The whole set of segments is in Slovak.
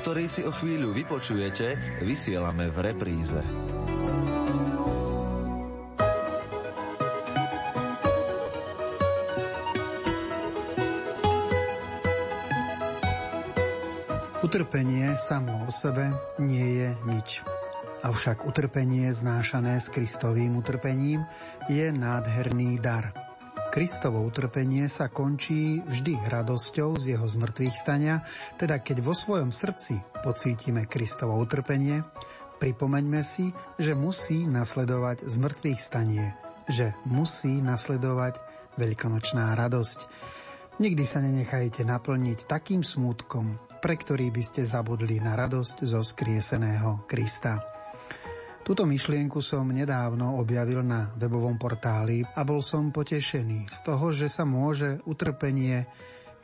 ktorý si o chvíľu vypočujete, vysielame v repríze. Utrpenie samo o sebe nie je nič. Avšak utrpenie znášané s Kristovým utrpením je nádherný dar. Kristovo utrpenie sa končí vždy radosťou z jeho zmrtvých stania, teda keď vo svojom srdci pocítime Kristovo utrpenie, pripomeňme si, že musí nasledovať zmrtvých stanie, že musí nasledovať veľkonočná radosť. Nikdy sa nenechajte naplniť takým smútkom, pre ktorý by ste zabudli na radosť zo skrieseného Krista. Túto myšlienku som nedávno objavil na webovom portáli a bol som potešený z toho, že sa môže utrpenie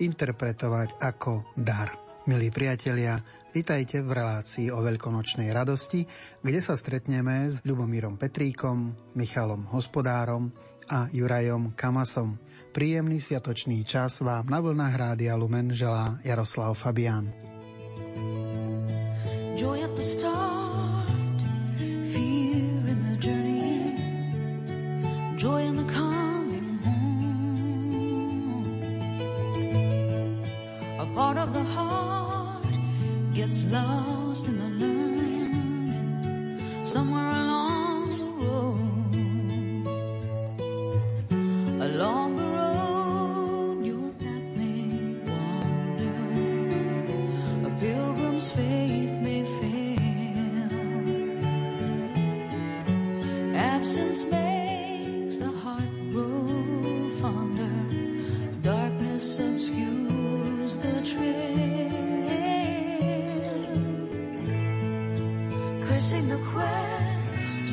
interpretovať ako dar. Milí priatelia, vitajte v relácii o veľkonočnej radosti, kde sa stretneme s Ľubomírom Petríkom, Michalom Hospodárom a Jurajom Kamasom. Príjemný sviatočný čas vám na vlnách Rádia Lumen želá Jaroslav Fabián. Joy at the stars. Joy in the coming home. A part of the heart gets lost in the learning somewhere along roof under. Darkness obscures the trail. Cursing the quest,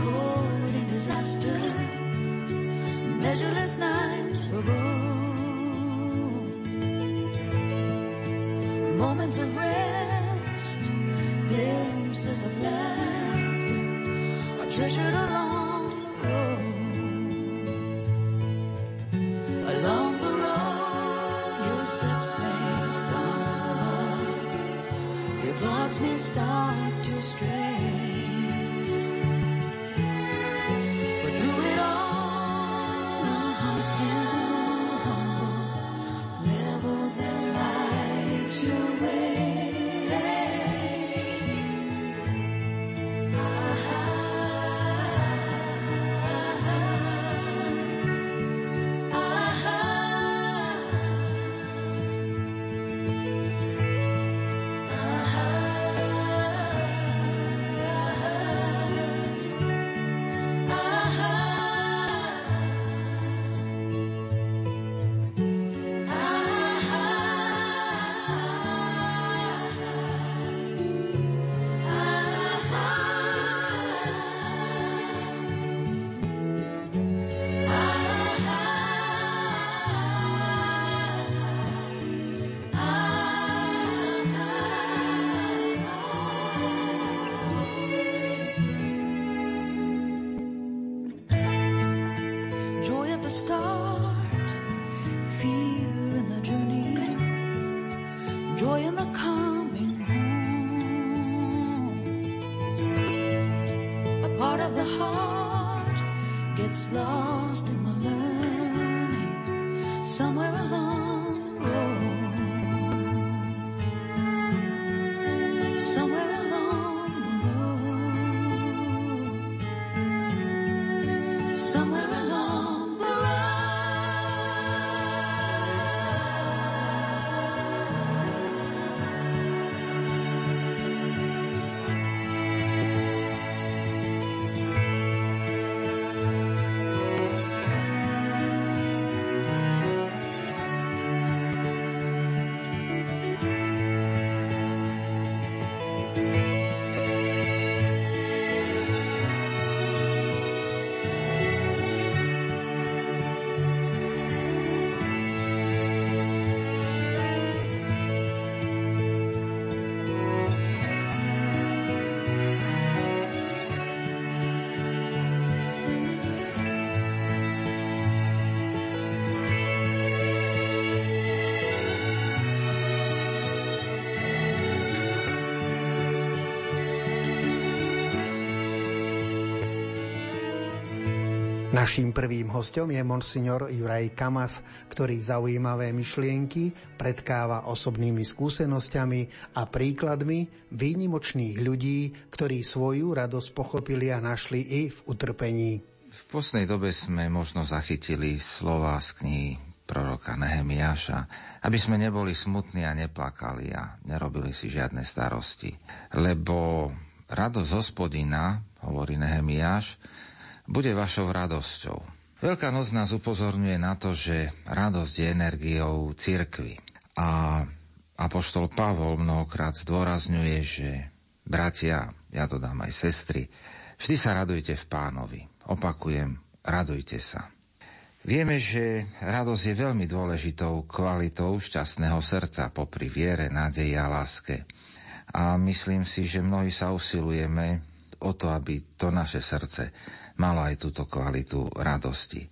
cold and disaster. Measureless nights were born. Moments of rest. part of the heart gets lost in the learning. Somewhere along Naším prvým hostom je monsignor Juraj Kamas, ktorý zaujímavé myšlienky predkáva osobnými skúsenosťami a príkladmi výnimočných ľudí, ktorí svoju radosť pochopili a našli i v utrpení. V poslednej dobe sme možno zachytili slova z knihy proroka Nehemiáša, aby sme neboli smutní a neplakali a nerobili si žiadne starosti. Lebo radosť hospodina, hovorí Nehemiáš, bude vašou radosťou. Veľká noc nás upozorňuje na to, že radosť je energiou cirkvy. A apoštol Pavol mnohokrát zdôrazňuje, že bratia, ja to dám aj sestry, vždy sa radujte v pánovi. Opakujem, radujte sa. Vieme, že radosť je veľmi dôležitou kvalitou šťastného srdca popri viere, nádeji a láske. A myslím si, že mnohí sa usilujeme o to, aby to naše srdce malo aj túto kvalitu radosti.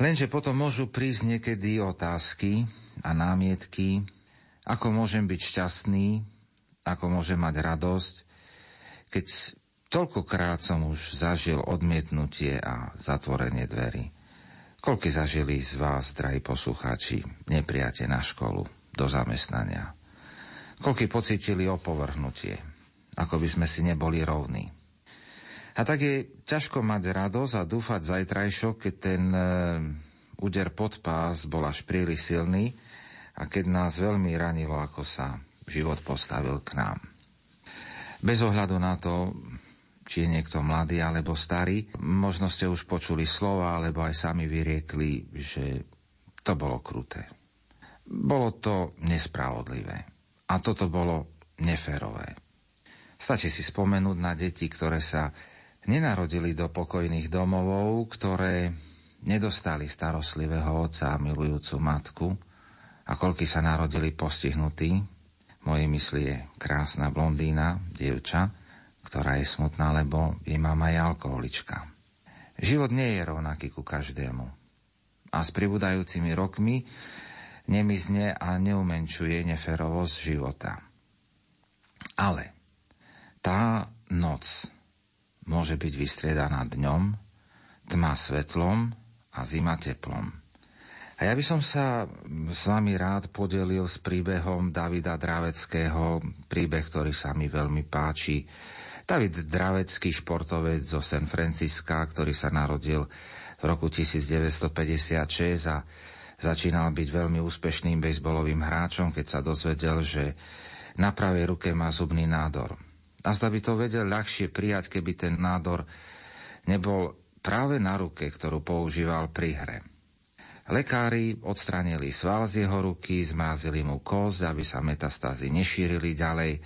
Lenže potom môžu prísť niekedy otázky a námietky, ako môžem byť šťastný, ako môžem mať radosť, keď toľkokrát som už zažil odmietnutie a zatvorenie dverí. Koľky zažili z vás, drahí poslucháči, nepriate na školu, do zamestnania? Koľky pocitili opovrhnutie, ako by sme si neboli rovní? A tak je ťažko mať radosť a dúfať zajtrajšok, keď ten e, úder pod pás bol až príliš silný a keď nás veľmi ranilo, ako sa život postavil k nám. Bez ohľadu na to, či je niekto mladý alebo starý, možno ste už počuli slova, alebo aj sami vyriekli, že to bolo kruté. Bolo to nespravodlivé. A toto bolo neférové. Stačí si spomenúť na deti, ktoré sa nenarodili do pokojných domovov, ktoré nedostali starostlivého otca a milujúcu matku a koľky sa narodili postihnutí. Mojej mysli je krásna blondína, dievča, ktorá je smutná, lebo jej mama je alkoholička. Život nie je rovnaký ku každému. A s pribúdajúcimi rokmi nemizne a neumenčuje neferovosť života. Ale tá noc, môže byť vystriedaná dňom, tma svetlom a zima teplom. A ja by som sa s vami rád podelil s príbehom Davida Draveckého, príbeh, ktorý sa mi veľmi páči. David Dravecký, športovec zo San Francisca, ktorý sa narodil v roku 1956 a začínal byť veľmi úspešným bejsbolovým hráčom, keď sa dozvedel, že na pravej ruke má zubný nádor. A zda by to vedel ľahšie prijať, keby ten nádor nebol práve na ruke, ktorú používal pri hre. Lekári odstranili sval z jeho ruky, zmrazili mu kost, aby sa metastázy nešírili ďalej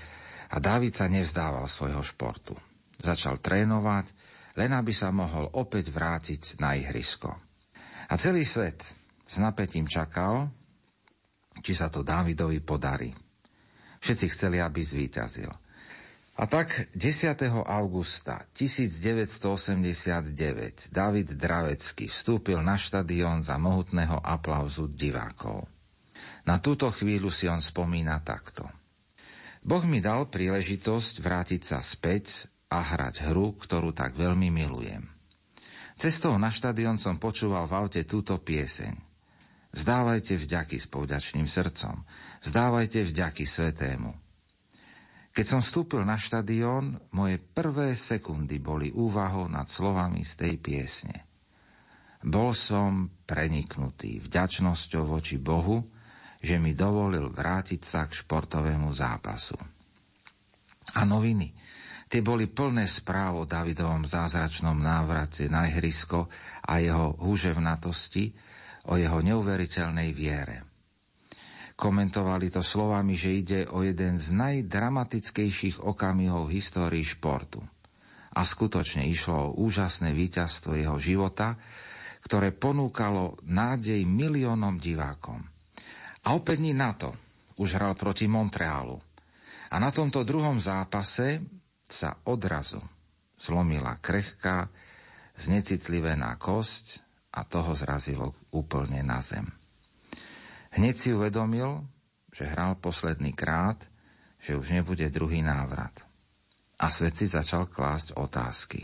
a Dávid sa nevzdával svojho športu. Začal trénovať, len aby sa mohol opäť vrátiť na ihrisko. A celý svet s napätím čakal, či sa to Dávidovi podarí. Všetci chceli, aby zvíťazil. A tak 10. augusta 1989 David Dravecký vstúpil na štadión za mohutného aplauzu divákov. Na túto chvíľu si on spomína takto. Boh mi dal príležitosť vrátiť sa späť a hrať hru, ktorú tak veľmi milujem. Cestou na štadión som počúval v aute túto pieseň. Vzdávajte vďaky s povďačným srdcom. Vzdávajte vďaky svetému. Keď som vstúpil na štadión, moje prvé sekundy boli úvahou nad slovami z tej piesne. Bol som preniknutý vďačnosťou voči Bohu, že mi dovolil vrátiť sa k športovému zápasu. A noviny. Tie boli plné správ o Davidovom zázračnom návrate na ihrisko a jeho húževnatosti, o jeho neuveriteľnej viere – Komentovali to slovami, že ide o jeden z najdramatickejších okamihov v histórii športu. A skutočne išlo o úžasné víťazstvo jeho života, ktoré ponúkalo nádej miliónom divákom. A opäť dní na to už hral proti Montrealu. A na tomto druhom zápase sa odrazu zlomila krehká, znecitlivená kosť a toho zrazilo úplne na zem. Hneď si uvedomil, že hral posledný krát, že už nebude druhý návrat. A svet si začal klásť otázky.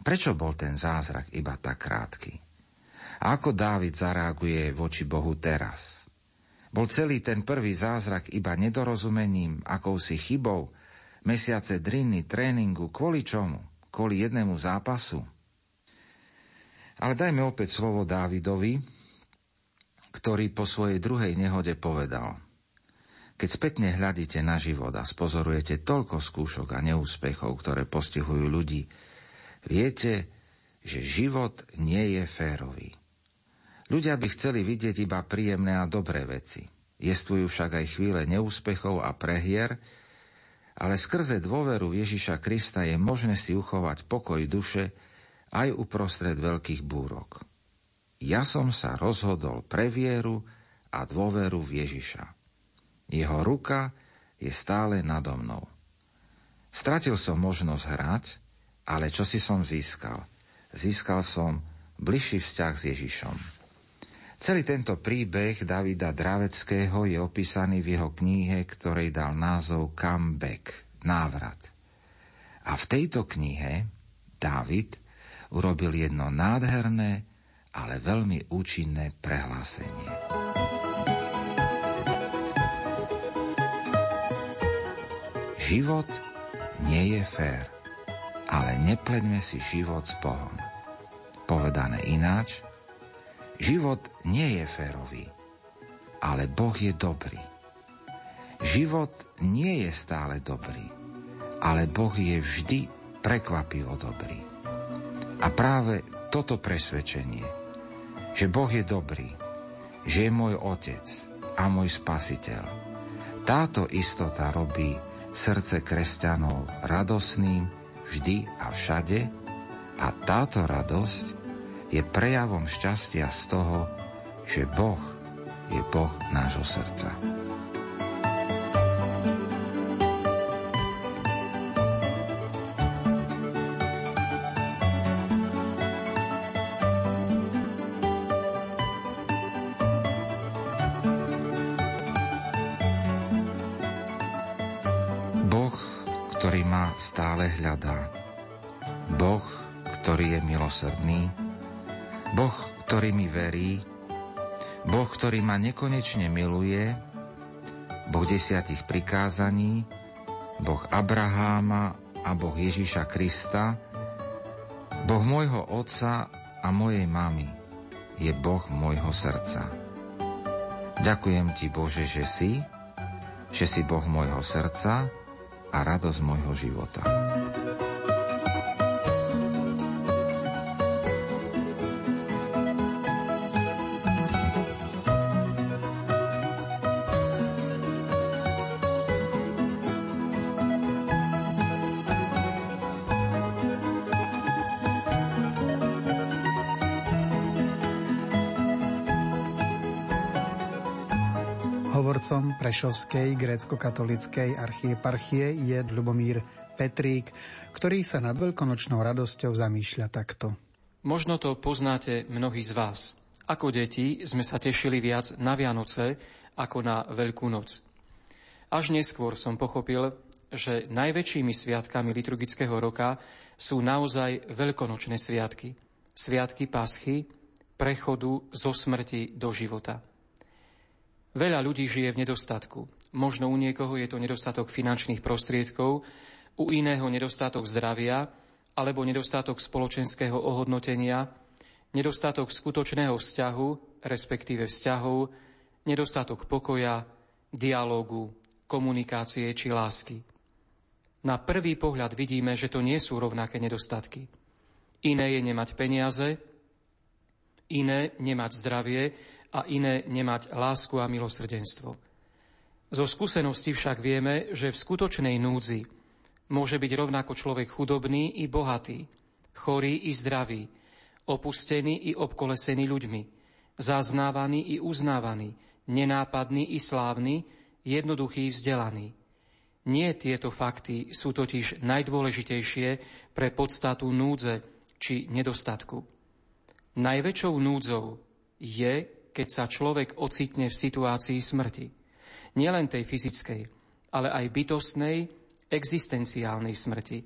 Prečo bol ten zázrak iba tak krátky? A ako Dávid zareaguje voči Bohu teraz? Bol celý ten prvý zázrak iba nedorozumením, akousi chybou, mesiace driny, tréningu, kvôli čomu? Kvôli jednému zápasu? Ale dajme opäť slovo Dávidovi, ktorý po svojej druhej nehode povedal – keď spätne hľadíte na život a spozorujete toľko skúšok a neúspechov, ktoré postihujú ľudí, viete, že život nie je férový. Ľudia by chceli vidieť iba príjemné a dobré veci. Jestvujú však aj chvíle neúspechov a prehier, ale skrze dôveru Ježiša Krista je možné si uchovať pokoj duše aj uprostred veľkých búrok. Ja som sa rozhodol pre vieru a dôveru v Ježiša. Jeho ruka je stále nado mnou. Stratil som možnosť hrať, ale čo si som získal? Získal som bližší vzťah s Ježišom. Celý tento príbeh Davida Draveckého je opísaný v jeho knihe, ktorej dal názov Comeback, návrat. A v tejto knihe David urobil jedno nádherné, ale veľmi účinné prehlásenie. Život nie je fér, ale nepleňme si život s Bohom. Povedané ináč, život nie je férový, ale Boh je dobrý. Život nie je stále dobrý, ale Boh je vždy prekvapivo dobrý. A práve toto presvedčenie, že Boh je dobrý, že je môj Otec a môj Spasiteľ, táto istota robí srdce kresťanov radosným vždy a všade a táto radosť je prejavom šťastia z toho, že Boh je Boh nášho srdca. Verí, Boh, ktorý ma nekonečne miluje, Boh desiatich prikázaní, Boh Abraháma a Boh Ježiša Krista, Boh môjho otca a mojej mamy je Boh môjho srdca. Ďakujem ti, Bože, že si, že si Boh môjho srdca, a radosť môjho života. Hovorcom Prešovskej grécko-katolickej archieparchie je Ľubomír Petrík, ktorý sa nad veľkonočnou radosťou zamýšľa takto. Možno to poznáte mnohí z vás. Ako deti sme sa tešili viac na Vianoce ako na Veľkú noc. Až neskôr som pochopil, že najväčšími sviatkami liturgického roka sú naozaj veľkonočné sviatky. Sviatky paschy, prechodu zo smrti do života. Veľa ľudí žije v nedostatku. Možno u niekoho je to nedostatok finančných prostriedkov, u iného nedostatok zdravia alebo nedostatok spoločenského ohodnotenia, nedostatok skutočného vzťahu, respektíve vzťahov, nedostatok pokoja, dialógu, komunikácie či lásky. Na prvý pohľad vidíme, že to nie sú rovnaké nedostatky. Iné je nemať peniaze, iné nemať zdravie a iné nemať lásku a milosrdenstvo. Zo skúsenosti však vieme, že v skutočnej núdzi môže byť rovnako človek chudobný i bohatý, chorý i zdravý, opustený i obkolesený ľuďmi, zaznávaný i uznávaný, nenápadný i slávny, jednoduchý vzdelaný. Nie tieto fakty sú totiž najdôležitejšie pre podstatu núdze či nedostatku. Najväčšou núdzou je, keď sa človek ocitne v situácii smrti. Nielen tej fyzickej, ale aj bytostnej, existenciálnej smrti.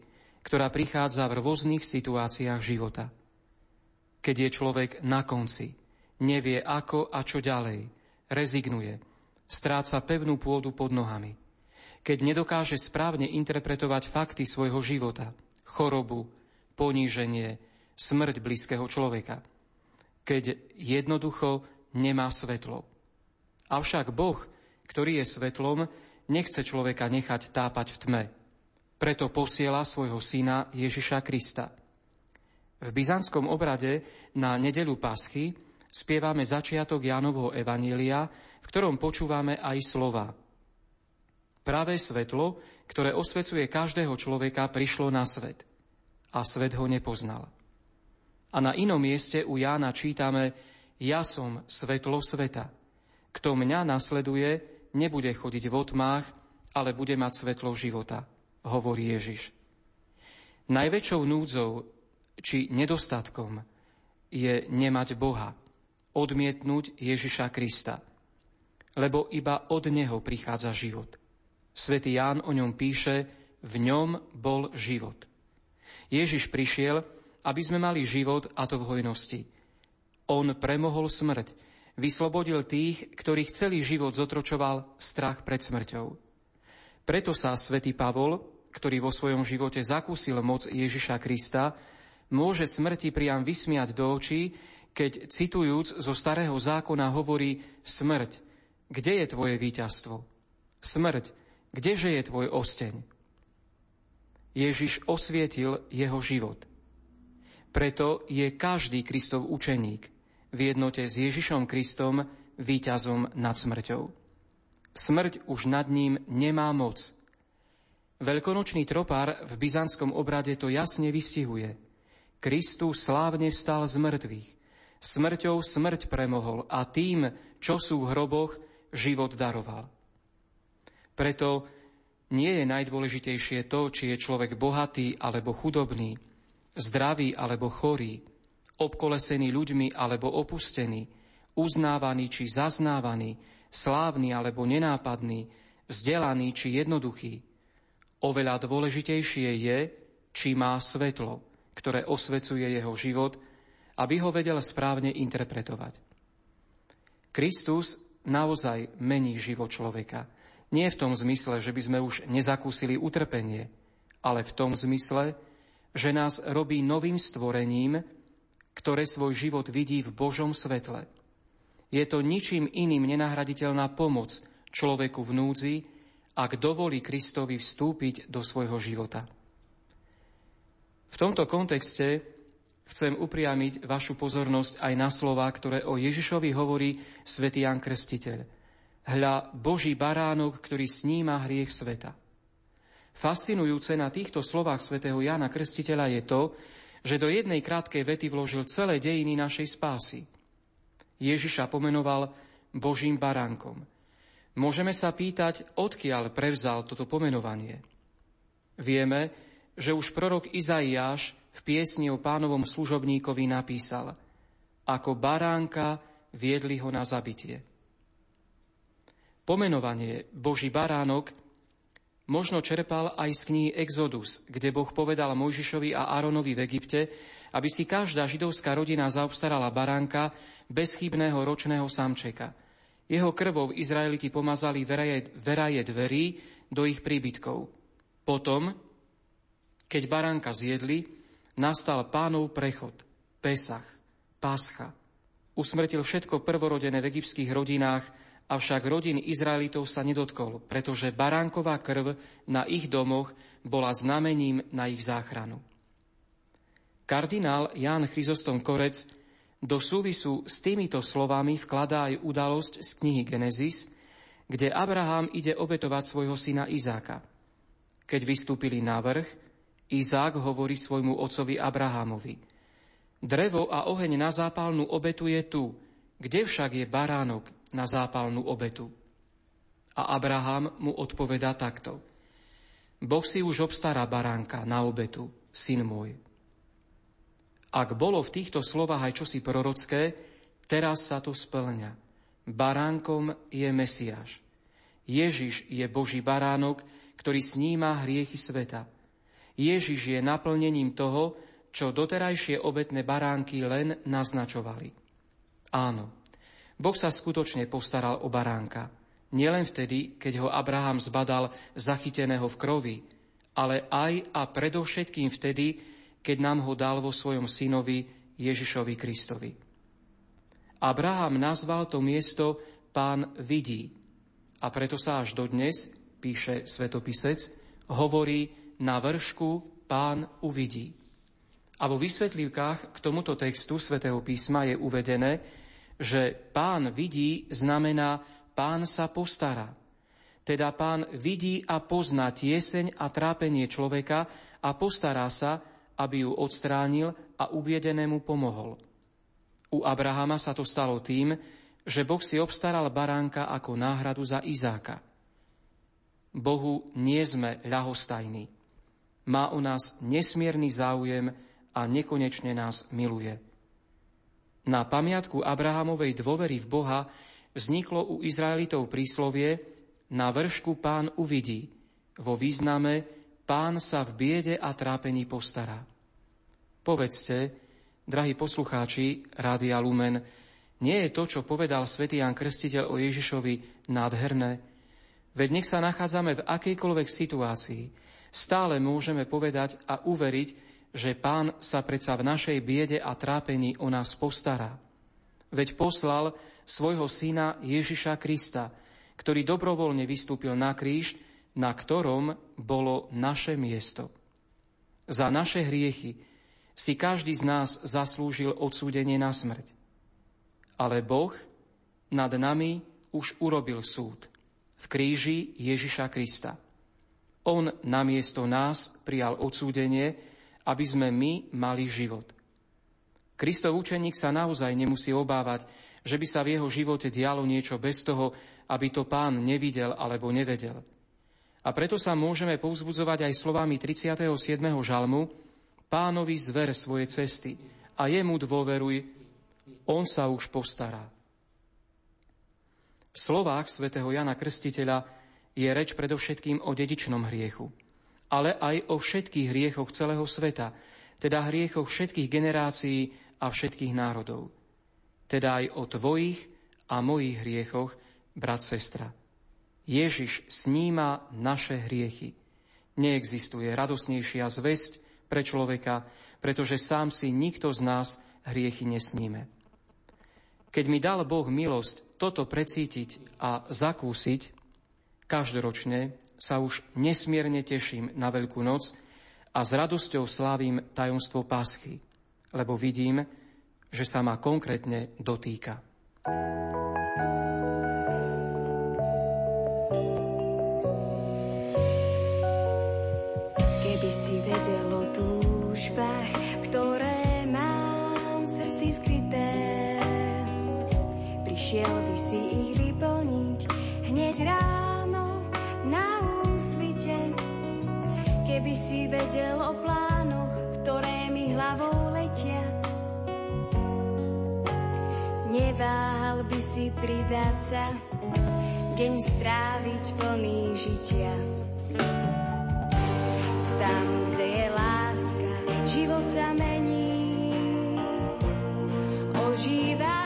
ktorá prichádza v rôznych situáciách života. Keď je človek na konci, nevie ako a čo ďalej, rezignuje, stráca pevnú pôdu pod nohami. Keď nedokáže správne interpretovať fakty svojho života, chorobu, poníženie, smrť blízkeho človeka. Keď jednoducho nemá svetlo. Avšak Boh, ktorý je svetlom, nechce človeka nechať tápať v tme. Preto posiela svojho syna Ježiša Krista. V byzantskom obrade na nedelu Paschy spievame začiatok Jánovho Evanielia, v ktorom počúvame aj slova. Pravé svetlo, ktoré osvecuje každého človeka, prišlo na svet. A svet ho nepoznal. A na inom mieste u Jána čítame Ja som svetlo sveta. Kto mňa nasleduje, nebude chodiť v otmách, ale bude mať svetlo života, hovorí Ježiš. Najväčšou núdzou či nedostatkom je nemať Boha, odmietnúť Ježiša Krista, lebo iba od Neho prichádza život. Svetý Ján o ňom píše, v ňom bol život. Ježiš prišiel, aby sme mali život a to v hojnosti. On premohol smrť, vyslobodil tých, ktorých celý život zotročoval strach pred smrťou. Preto sa svätý Pavol, ktorý vo svojom živote zakúsil moc Ježiša Krista, môže smrti priam vysmiať do očí, keď citujúc zo starého zákona hovorí Smrť, kde je tvoje víťazstvo? Smrť, kdeže je tvoj osteň? Ježiš osvietil jeho život. Preto je každý Kristov učeník v jednote s Ježišom Kristom víťazom nad smrťou. Smrť už nad ním nemá moc. Veľkonočný tropár v byzantskom obrade to jasne vystihuje. Kristus slávne vstal z mŕtvych. Smrťou smrť premohol a tým, čo sú v hroboch, život daroval. Preto nie je najdôležitejšie to, či je človek bohatý alebo chudobný, zdravý alebo chorý, obkolesený ľuďmi alebo opustený, uznávaný či zaznávaný, slávny alebo nenápadný, vzdelaný či jednoduchý. Oveľa dôležitejšie je, či má svetlo, ktoré osvecuje jeho život, aby ho vedel správne interpretovať. Kristus naozaj mení život človeka. Nie v tom zmysle, že by sme už nezakúsili utrpenie, ale v tom zmysle, že nás robí novým stvorením, ktoré svoj život vidí v Božom svetle. Je to ničím iným nenahraditeľná pomoc človeku v núdzi, ak dovolí Kristovi vstúpiť do svojho života. V tomto kontexte chcem upriamiť vašu pozornosť aj na slova, ktoré o Ježišovi hovorí svätý Jan Krstiteľ. Hľa Boží baránok, ktorý sníma hriech sveta. Fascinujúce na týchto slovách svätého Jana Krstiteľa je to, že do jednej krátkej vety vložil celé dejiny našej spásy. Ježiša pomenoval Božím baránkom. Môžeme sa pýtať, odkiaľ prevzal toto pomenovanie. Vieme, že už prorok Izaiáš v piesni o pánovom služobníkovi napísal Ako baránka viedli ho na zabitie. Pomenovanie Boží baránok možno čerpal aj z knihy Exodus, kde Boh povedal Mojžišovi a Áronovi v Egypte, aby si každá židovská rodina zaobstarala baránka bezchybného ročného samčeka. Jeho krvou Izraeliti pomazali veraje, veraje dverí do ich príbytkov. Potom, keď baránka zjedli, nastal pánov prechod, Pesach, Pascha. Usmrtil všetko prvorodené v egyptských rodinách Avšak rodin Izraelitov sa nedotkol, pretože baránková krv na ich domoch bola znamením na ich záchranu. Kardinál Ján Chryzostom Korec do súvisu s týmito slovami vkladá aj udalosť z knihy Genesis, kde Abraham ide obetovať svojho syna Izáka. Keď vystúpili na vrch, Izák hovorí svojmu ocovi Abrahamovi. Drevo a oheň na zápalnú obetu je tu, kde však je baránok, na zápalnú obetu. A Abraham mu odpovedá takto. Boh si už obstará baránka na obetu, syn môj. Ak bolo v týchto slovách aj čosi prorocké, teraz sa to splňa. Baránkom je Mesiáš. Ježiš je Boží baránok, ktorý sníma hriechy sveta. Ježiš je naplnením toho, čo doterajšie obetné baránky len naznačovali. Áno, Boh sa skutočne postaral o baránka. Nielen vtedy, keď ho Abraham zbadal zachyteného v krovi, ale aj a predovšetkým vtedy, keď nám ho dal vo svojom synovi Ježišovi Kristovi. Abraham nazval to miesto Pán vidí. A preto sa až dodnes, píše svetopisec, hovorí na vršku Pán uvidí. A vo vysvetlivkách k tomuto textu svätého písma je uvedené, že Pán vidí znamená Pán sa postará. Teda Pán vidí a pozná tieseň a trápenie človeka a postará sa, aby ju odstránil a ubiedenému pomohol. U Abrahama sa to stalo tým, že Boh si obstaral baránka ako náhradu za Izáka. Bohu nie sme ľahostajní. Má o nás nesmierny záujem a nekonečne nás miluje. Na pamiatku Abrahamovej dôvery v Boha vzniklo u Izraelitov príslovie na vršku pán uvidí, vo význame pán sa v biede a trápení postará. Povedzte, drahí poslucháči Rádia Lumen, nie je to, čo povedal svätý Jan Krstiteľ o Ježišovi, nádherné? Veď nech sa nachádzame v akejkoľvek situácii, stále môžeme povedať a uveriť, že Pán sa predsa v našej biede a trápení o nás postará. Veď poslal svojho syna Ježiša Krista, ktorý dobrovoľne vystúpil na kríž, na ktorom bolo naše miesto. Za naše hriechy si každý z nás zaslúžil odsúdenie na smrť. Ale Boh nad nami už urobil súd v kríži Ježiša Krista. On namiesto nás prijal odsúdenie, aby sme my mali život. Kristov učeník sa naozaj nemusí obávať, že by sa v jeho živote dialo niečo bez toho, aby to pán nevidel alebo nevedel. A preto sa môžeme povzbudzovať aj slovami 37. žalmu Pánovi zver svoje cesty a jemu dôveruj, on sa už postará. V slovách svätého Jana Krstiteľa je reč predovšetkým o dedičnom hriechu, ale aj o všetkých hriechoch celého sveta, teda hriechoch všetkých generácií a všetkých národov. Teda aj o tvojich a mojich hriechoch, brat, sestra. Ježiš sníma naše hriechy. Neexistuje radosnejšia zväzť pre človeka, pretože sám si nikto z nás hriechy nesníme. Keď mi dal Boh milosť toto precítiť a zakúsiť, každoročne sa už nesmierne teším na Veľkú noc a s radosťou slávim tajomstvo Paschy, lebo vidím, že sa ma konkrétne dotýka. Keby si vedel o túžbách, Išiel by si Keby si vedel o plánoch, ktoré mi hlavou letia. Neváhal by si pridať sa, deň stráviť plný žitia. Tam, kde je láska, život sa mení. Ožíva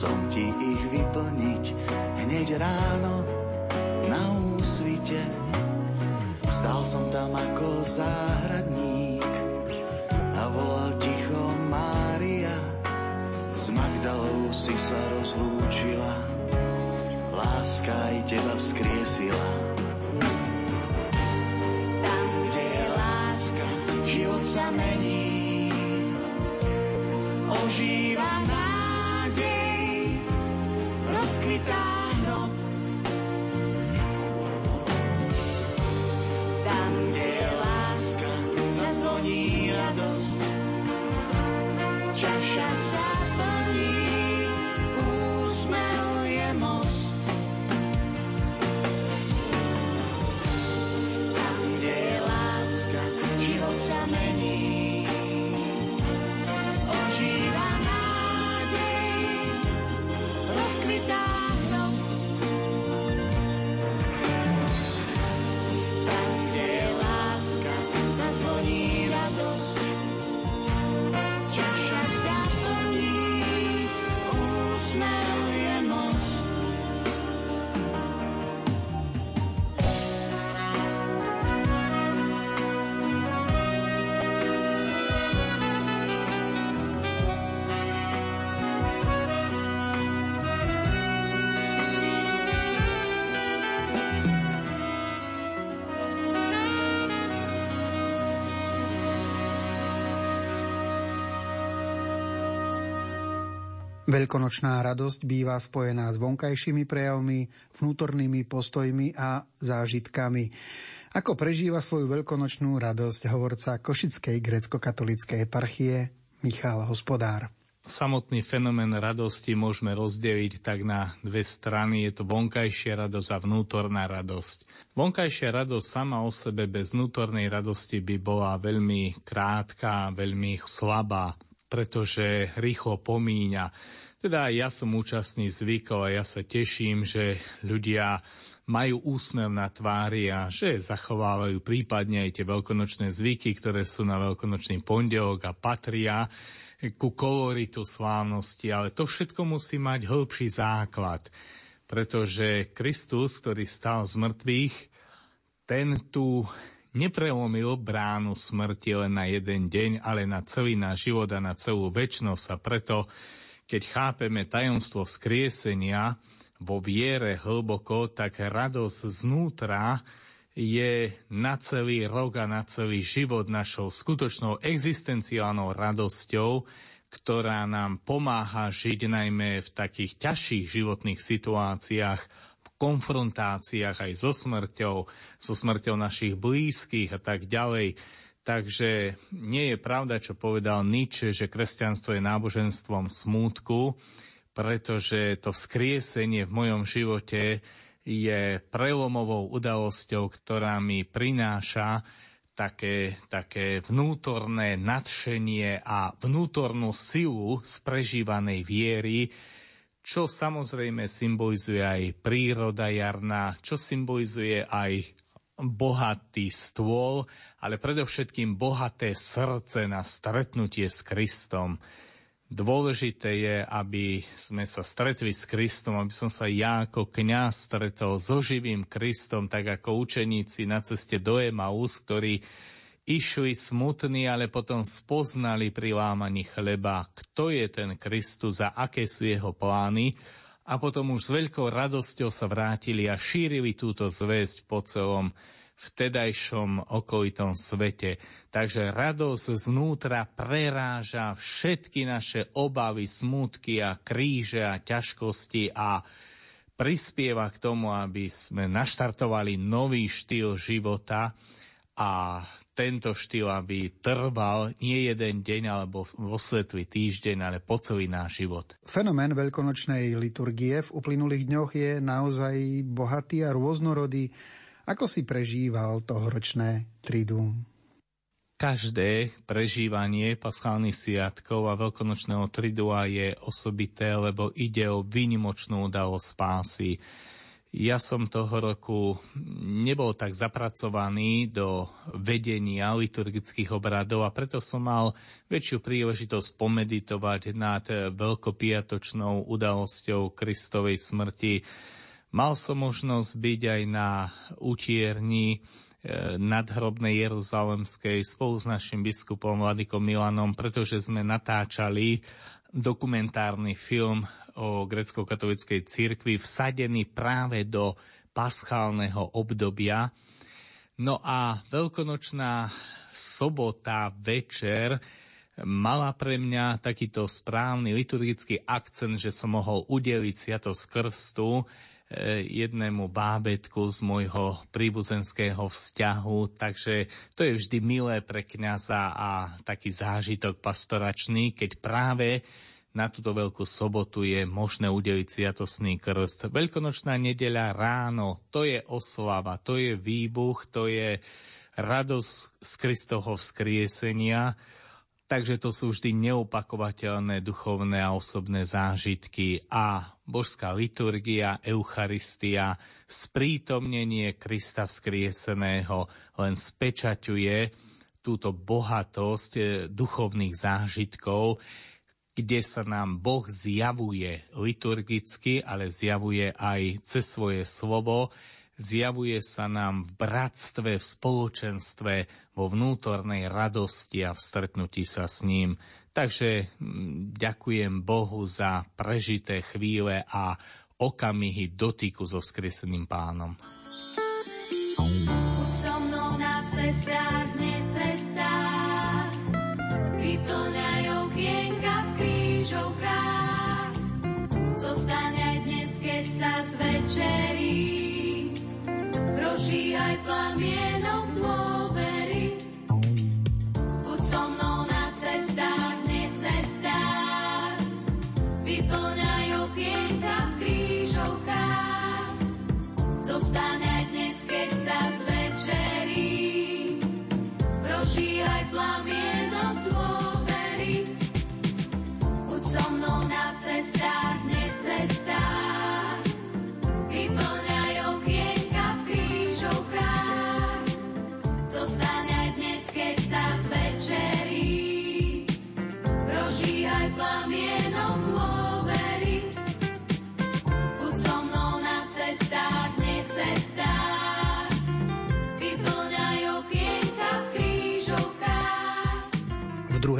som ti ich vyplniť hneď ráno na úsvite. Stal som tam ako záhradník a volal ticho Mária. S Magdalou si sa rozlúčila, láska aj teba vzkriesila. Tam, kde je láska, život sa mení, ožíva nás rozkvitá Veľkonočná radosť býva spojená s vonkajšími prejavmi, vnútornými postojmi a zážitkami. Ako prežíva svoju veľkonočnú radosť hovorca Košickej grecko-katolíckej eparchie Michal Hospodár. Samotný fenomén radosti môžeme rozdeliť tak na dve strany. Je to vonkajšia radosť a vnútorná radosť. Vonkajšia radosť sama o sebe bez vnútornej radosti by bola veľmi krátka, veľmi slabá pretože rýchlo pomíňa. Teda ja som účastný zvykov a ja sa teším, že ľudia majú úsmev na tvári a že zachovávajú prípadne aj tie veľkonočné zvyky, ktoré sú na veľkonočný pondelok a patria ku koloritu slávnosti, ale to všetko musí mať hĺbší základ, pretože Kristus, ktorý stal z mŕtvych, ten tu neprelomil bránu smrti len na jeden deň, ale na celý náš život a na celú väčnosť. A preto, keď chápeme tajomstvo vzkriesenia vo viere hlboko, tak radosť znútra je na celý rok a na celý život našou skutočnou existenciálnou radosťou, ktorá nám pomáha žiť najmä v takých ťažších životných situáciách, konfrontáciách aj so smrťou, so smrťou našich blízkych a tak ďalej. Takže nie je pravda, čo povedal Nietzsche, že kresťanstvo je náboženstvom smútku, pretože to vzkriesenie v mojom živote je prelomovou udalosťou, ktorá mi prináša také, také vnútorné nadšenie a vnútornú silu z prežívanej viery, čo samozrejme symbolizuje aj príroda jarná, čo symbolizuje aj bohatý stôl, ale predovšetkým bohaté srdce na stretnutie s Kristom. Dôležité je, aby sme sa stretli s Kristom, aby som sa ja ako kňaz stretol so živým Kristom, tak ako učeníci na ceste do Emaus, ktorí išli smutní, ale potom spoznali pri lámaní chleba, kto je ten Kristus a aké sú jeho plány a potom už s veľkou radosťou sa vrátili a šírili túto zväzť po celom vtedajšom okolitom svete. Takže radosť znútra preráža všetky naše obavy, smutky a kríže a ťažkosti a prispieva k tomu, aby sme naštartovali nový štýl života a tento štýl, aby trval nie jeden deň alebo vo svetlý týždeň, ale po celý náš život. Fenomén veľkonočnej liturgie v uplynulých dňoch je naozaj bohatý a rôznorodý. Ako si prežíval tohoročné triduum? Každé prežívanie paschálnych sviatkov a veľkonočného tridua je osobité, lebo ide o výnimočnú udalosť spásy. Ja som toho roku nebol tak zapracovaný do vedenia liturgických obradov a preto som mal väčšiu príležitosť pomeditovať nad veľkopiatočnou udalosťou Kristovej smrti. Mal som možnosť byť aj na utierni e, nadhrobnej Jeruzalemskej spolu s našim biskupom Vladikom Milanom, pretože sme natáčali dokumentárny film o grecko-katolíckej cirkvi vsadený práve do paschálneho obdobia. No a veľkonočná sobota večer mala pre mňa takýto správny liturgický akcent, že som mohol udeliť Sviatosť Krstu jednému bábetku z môjho príbuzenského vzťahu, takže to je vždy milé pre kňaza a taký zážitok pastoračný, keď práve na túto veľkú sobotu je možné udeliť sviatosný krst. Veľkonočná nedeľa ráno, to je oslava, to je výbuch, to je radosť z Kristovho vzkriesenia, takže to sú vždy neopakovateľné duchovné a osobné zážitky a božská liturgia, Eucharistia, sprítomnenie Krista vzkrieseného len spečaťuje túto bohatosť eh, duchovných zážitkov, kde sa nám Boh zjavuje liturgicky, ale zjavuje aj cez svoje slovo, zjavuje sa nám v bratstve, v spoločenstve, vo vnútornej radosti a v stretnutí sa s ním. Takže ďakujem Bohu za prežité chvíle a okamihy dotyku so skreseným pánom. Buď so mnou na cestách,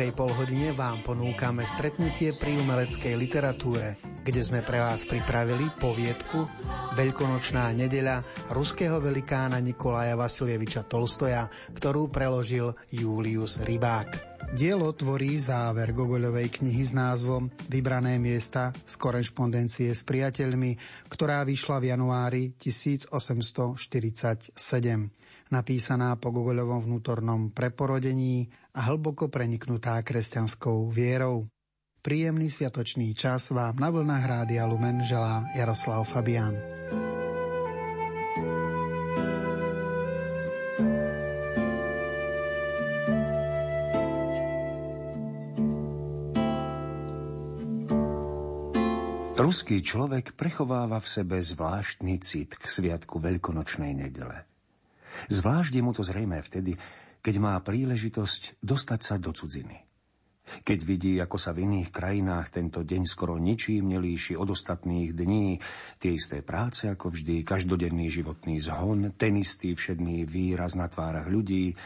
druhej polhodine vám ponúkame stretnutie pri umeleckej literatúre, kde sme pre vás pripravili poviedku Veľkonočná nedeľa ruského velikána Nikolaja Vasilieviča Tolstoja, ktorú preložil Julius Rybák. Dielo tvorí záver Gogoľovej knihy s názvom Vybrané miesta z korešpondencie s priateľmi, ktorá vyšla v januári 1847 napísaná po Gogoľovom vnútornom preporodení a hlboko preniknutá kresťanskou vierou. Príjemný sviatočný čas vám na vlnách Rádia Lumen želá Jaroslav Fabian. Ruský človek prechováva v sebe zvláštny cit k sviatku Veľkonočnej nedele. Zvlášť je mu to zrejme vtedy, keď má príležitosť dostať sa do cudziny. Keď vidí, ako sa v iných krajinách tento deň skoro ničím nelíši od ostatných dní, tie isté práce ako vždy, každodenný životný zhon, ten istý všedný výraz na tvárach ľudí,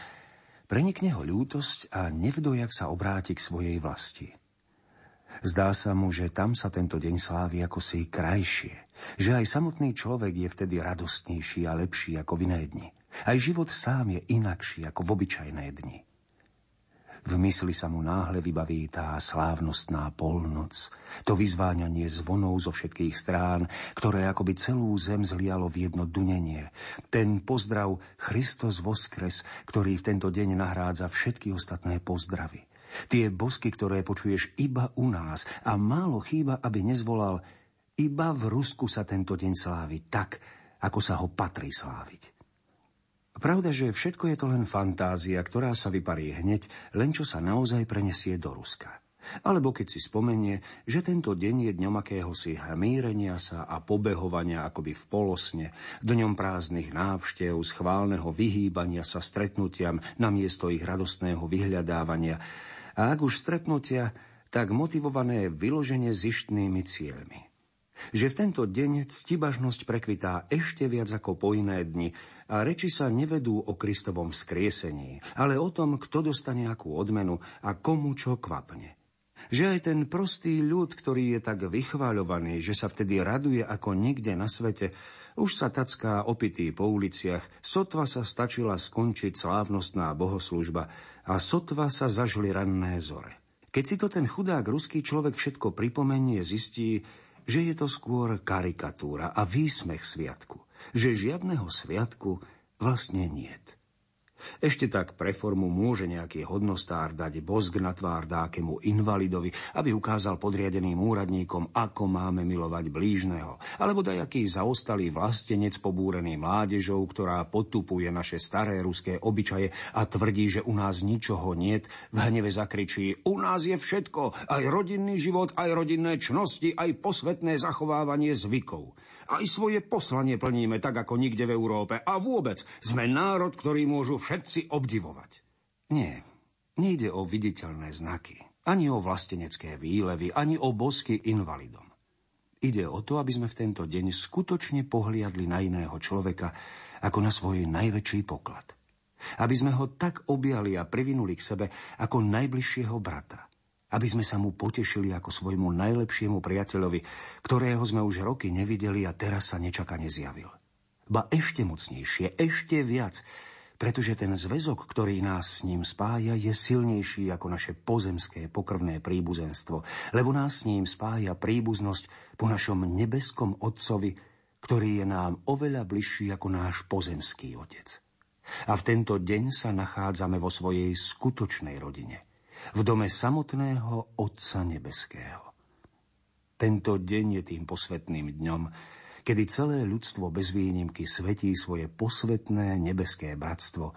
prenikne ho ľútosť a nevdojak sa obráti k svojej vlasti. Zdá sa mu, že tam sa tento deň slávi ako si krajšie, že aj samotný človek je vtedy radostnejší a lepší ako v iné dni. Aj život sám je inakší ako v obyčajné dni. V mysli sa mu náhle vybaví tá slávnostná polnoc, to vyzváňanie zvonov zo všetkých strán, ktoré akoby celú zem zlialo v jedno dunenie. Ten pozdrav Christos Voskres, ktorý v tento deň nahrádza všetky ostatné pozdravy. Tie bosky, ktoré počuješ iba u nás a málo chýba, aby nezvolal iba v Rusku sa tento deň slávi tak, ako sa ho patrí sláviť. Pravda, že všetko je to len fantázia, ktorá sa vyparí hneď, len čo sa naozaj prenesie do Ruska. Alebo keď si spomenie, že tento deň je dňom akéhosi hmírenia sa a pobehovania akoby v polosne, dňom prázdnych návštev, schválneho vyhýbania sa stretnutiam namiesto ich radostného vyhľadávania. A ak už stretnutia, tak motivované vyloženie zištnými cieľmi. Že v tento deň ctibažnosť prekvitá ešte viac ako po iné dni, a reči sa nevedú o Kristovom vzkriesení, ale o tom, kto dostane akú odmenu a komu čo kvapne. Že aj ten prostý ľud, ktorý je tak vychváľovaný, že sa vtedy raduje ako nikde na svete, už sa tacká opitý po uliciach, sotva sa stačila skončiť slávnostná bohoslužba a sotva sa zažli ranné zore. Keď si to ten chudák ruský človek všetko pripomenie, zistí, že je to skôr karikatúra a výsmech sviatku že žiadneho sviatku vlastne niet. Ešte tak pre formu môže nejaký hodnostár dať bosk na tvár dákemu invalidovi, aby ukázal podriadeným úradníkom, ako máme milovať blížneho. Alebo dajaký zaostalý vlastenec pobúrený mládežou, ktorá potupuje naše staré ruské obyčaje a tvrdí, že u nás ničoho niet, v hneve zakričí, u nás je všetko, aj rodinný život, aj rodinné čnosti, aj posvetné zachovávanie zvykov. Aj svoje poslanie plníme tak, ako nikde v Európe. A vôbec sme národ, ktorý môžu všetci obdivovať. Nie, nejde o viditeľné znaky, ani o vlastenecké výlevy, ani o bosky invalidom. Ide o to, aby sme v tento deň skutočne pohliadli na iného človeka ako na svoj najväčší poklad. Aby sme ho tak objali a privinuli k sebe ako najbližšieho brata aby sme sa mu potešili ako svojmu najlepšiemu priateľovi, ktorého sme už roky nevideli a teraz sa nečakane zjavil. Ba ešte mocnejšie, ešte viac, pretože ten zväzok, ktorý nás s ním spája, je silnejší ako naše pozemské pokrvné príbuzenstvo, lebo nás s ním spája príbuznosť po našom nebeskom Otcovi, ktorý je nám oveľa bližší ako náš pozemský Otec. A v tento deň sa nachádzame vo svojej skutočnej rodine – v dome samotného Otca Nebeského. Tento deň je tým posvetným dňom, kedy celé ľudstvo bez výnimky svetí svoje posvetné nebeské bratstvo,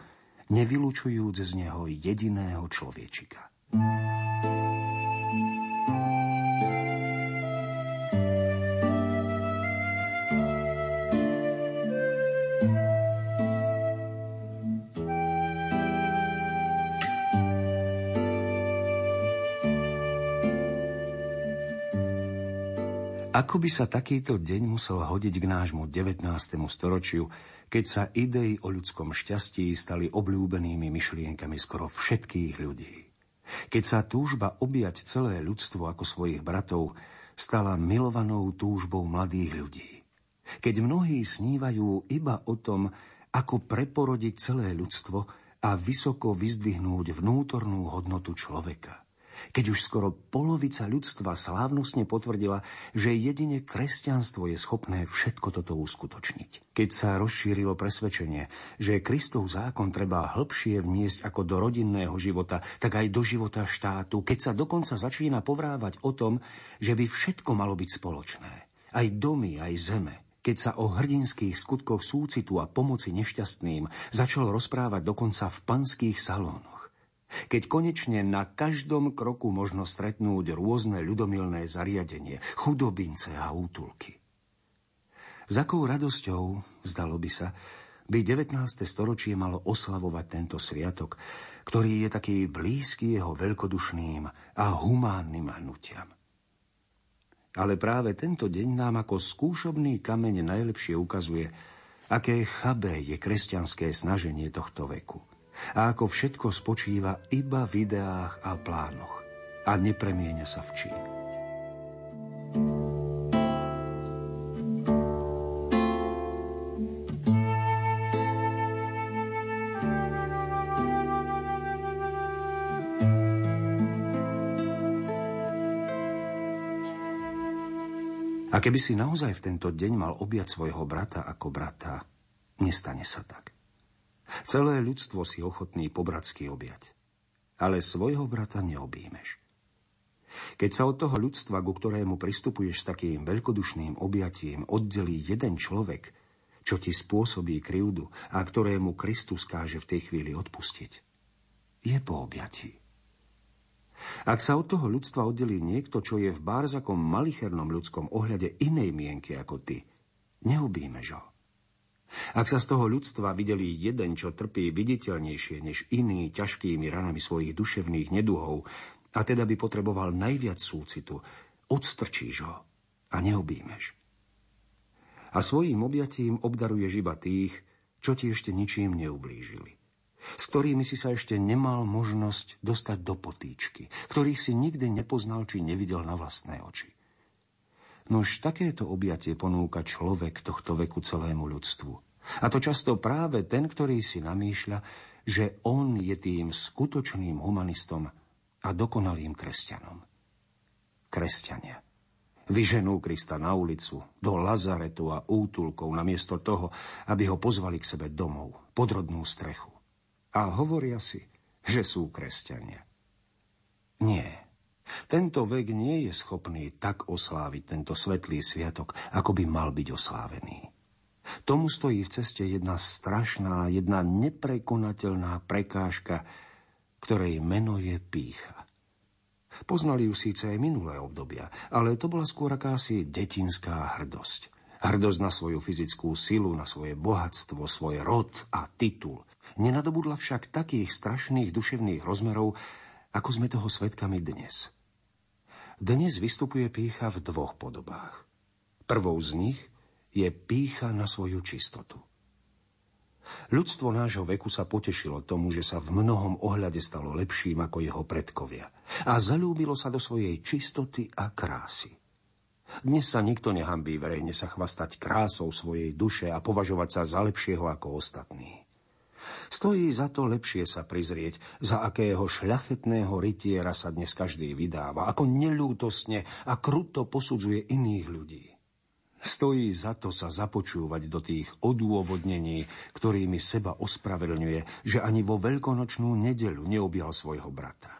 nevylučujúc z neho jediného človečika. Ako by sa takýto deň musel hodiť k nášmu 19. storočiu, keď sa idei o ľudskom šťastí stali obľúbenými myšlienkami skoro všetkých ľudí. Keď sa túžba objať celé ľudstvo ako svojich bratov stala milovanou túžbou mladých ľudí. Keď mnohí snívajú iba o tom, ako preporodiť celé ľudstvo a vysoko vyzdvihnúť vnútornú hodnotu človeka – keď už skoro polovica ľudstva slávnostne potvrdila, že jedine kresťanstvo je schopné všetko toto uskutočniť. Keď sa rozšírilo presvedčenie, že Kristov zákon treba hĺbšie vniesť ako do rodinného života, tak aj do života štátu, keď sa dokonca začína povrávať o tom, že by všetko malo byť spoločné. Aj domy, aj zeme, keď sa o hrdinských skutkoch súcitu a pomoci nešťastným začalo rozprávať dokonca v panských salónoch. Keď konečne na každom kroku možno stretnúť rôzne ľudomilné zariadenie, chudobince a útulky. S akou radosťou, zdalo by sa, by 19. storočie malo oslavovať tento sviatok, ktorý je taký blízky jeho veľkodušným a humánnym hnutiam. Ale práve tento deň nám ako skúšobný kameň najlepšie ukazuje, aké chabé je kresťanské snaženie tohto veku a ako všetko spočíva iba v ideách a plánoch a nepremienia sa v čin. A keby si naozaj v tento deň mal objať svojho brata ako brata, nestane sa tak. Celé ľudstvo si ochotný pobratsky objať. Ale svojho brata neobímeš. Keď sa od toho ľudstva, ku ktorému pristupuješ s takým veľkodušným objatím, oddelí jeden človek, čo ti spôsobí krivdu a ktorému Kristus káže v tej chvíli odpustiť, je po objatí. Ak sa od toho ľudstva oddelí niekto, čo je v bárzakom malichernom ľudskom ohľade inej mienky ako ty, neobímeš ho. Ak sa z toho ľudstva videli jeden, čo trpí viditeľnejšie než iný ťažkými ranami svojich duševných neduhov, a teda by potreboval najviac súcitu, odstrčíš ho a neobímeš. A svojím objatím obdaruješ iba tých, čo ti ešte ničím neublížili. S ktorými si sa ešte nemal možnosť dostať do potýčky, ktorých si nikdy nepoznal či nevidel na vlastné oči. Nož takéto objatie ponúka človek tohto veku celému ľudstvu. A to často práve ten, ktorý si namýšľa, že on je tým skutočným humanistom a dokonalým kresťanom. Kresťania. Vyženú Krista na ulicu, do lazaretu a útulkov, namiesto toho, aby ho pozvali k sebe domov, podrodnú strechu. A hovoria si, že sú kresťania. Nie. Tento vek nie je schopný tak osláviť tento svetlý sviatok, ako by mal byť oslávený. Tomu stojí v ceste jedna strašná, jedna neprekonateľná prekážka, ktorej meno je pícha. Poznali ju síce aj minulé obdobia, ale to bola skôr akási detinská hrdosť. Hrdosť na svoju fyzickú silu, na svoje bohatstvo, svoj rod a titul. Nenadobudla však takých strašných duševných rozmerov, ako sme toho svetkami dnes – dnes vystupuje pícha v dvoch podobách. Prvou z nich je pícha na svoju čistotu. Ľudstvo nášho veku sa potešilo tomu, že sa v mnohom ohľade stalo lepším ako jeho predkovia a zalúbilo sa do svojej čistoty a krásy. Dnes sa nikto nehambí verejne sa chvastať krásou svojej duše a považovať sa za lepšieho ako ostatní. Stojí za to lepšie sa prizrieť, za akého šľachetného rytiera sa dnes každý vydáva, ako nelútosne a kruto posudzuje iných ľudí. Stojí za to sa započúvať do tých odôvodnení, ktorými seba ospravedlňuje, že ani vo veľkonočnú nedelu neobjal svojho brata.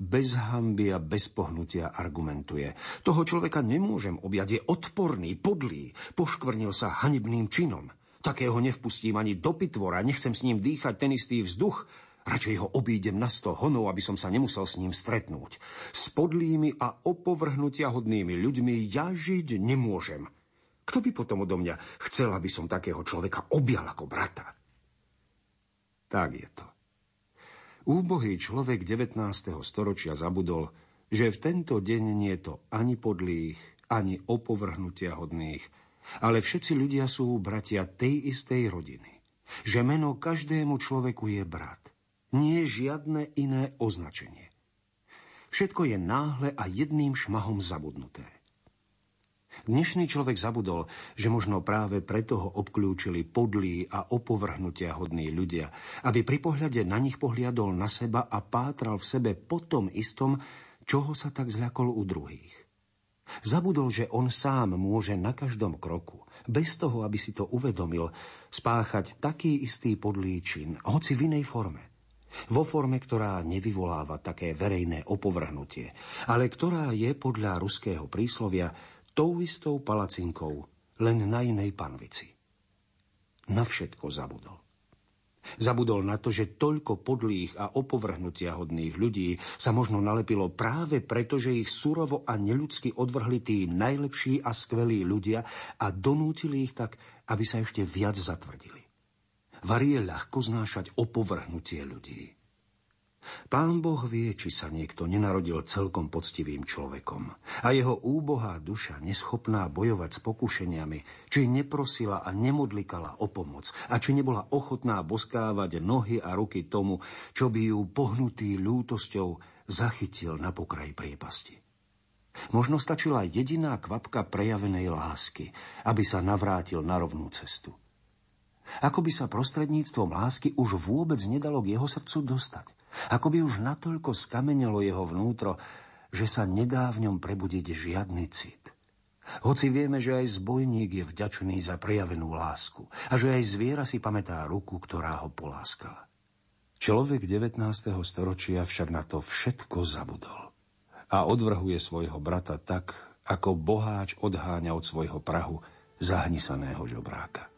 Bez hamby a bez pohnutia argumentuje. Toho človeka nemôžem objať, je odporný, podlý, poškvrnil sa hanibným činom – Takého nevpustím ani do pitvora, nechcem s ním dýchať ten istý vzduch. Radšej ho obídem na sto honov, aby som sa nemusel s ním stretnúť. S podlými a opovrhnutia hodnými ľuďmi ja žiť nemôžem. Kto by potom odo mňa chcel, aby som takého človeka objal ako brata? Tak je to. Úbohý človek 19. storočia zabudol, že v tento deň nie je to ani podlých, ani opovrhnutia hodných, ale všetci ľudia sú bratia tej istej rodiny. Že meno každému človeku je brat. Nie žiadne iné označenie. Všetko je náhle a jedným šmahom zabudnuté. Dnešný človek zabudol, že možno práve preto ho obklúčili podlí a opovrhnutia hodní ľudia, aby pri pohľade na nich pohliadol na seba a pátral v sebe po tom istom, čoho sa tak zľakol u druhých. Zabudol, že on sám môže na každom kroku, bez toho, aby si to uvedomil, spáchať taký istý podlý čin, hoci v inej forme. Vo forme, ktorá nevyvoláva také verejné opovrhnutie, ale ktorá je podľa ruského príslovia tou istou palacinkou, len na inej panvici. Na všetko zabudol. Zabudol na to, že toľko podlých a opovrhnutia hodných ľudí sa možno nalepilo práve preto, že ich surovo a neľudsky odvrhli tí najlepší a skvelí ľudia a donútili ich tak, aby sa ešte viac zatvrdili. Varí je ľahko znášať opovrhnutie ľudí. Pán Boh vie, či sa niekto nenarodil celkom poctivým človekom a jeho úbohá duša, neschopná bojovať s pokušeniami, či neprosila a nemodlikala o pomoc a či nebola ochotná boskávať nohy a ruky tomu, čo by ju pohnutý ľútosťou zachytil na pokraji priepasti. Možno stačila jediná kvapka prejavenej lásky, aby sa navrátil na rovnú cestu. Ako by sa prostredníctvom lásky už vôbec nedalo k jeho srdcu dostať – ako by už natoľko skamenelo jeho vnútro, že sa nedá v ňom prebudiť žiadny cit. Hoci vieme, že aj zbojník je vďačný za prejavenú lásku a že aj zviera si pamätá ruku, ktorá ho poláskala. Človek 19. storočia však na to všetko zabudol a odvrhuje svojho brata tak, ako boháč odháňa od svojho prahu zahnisaného žobráka.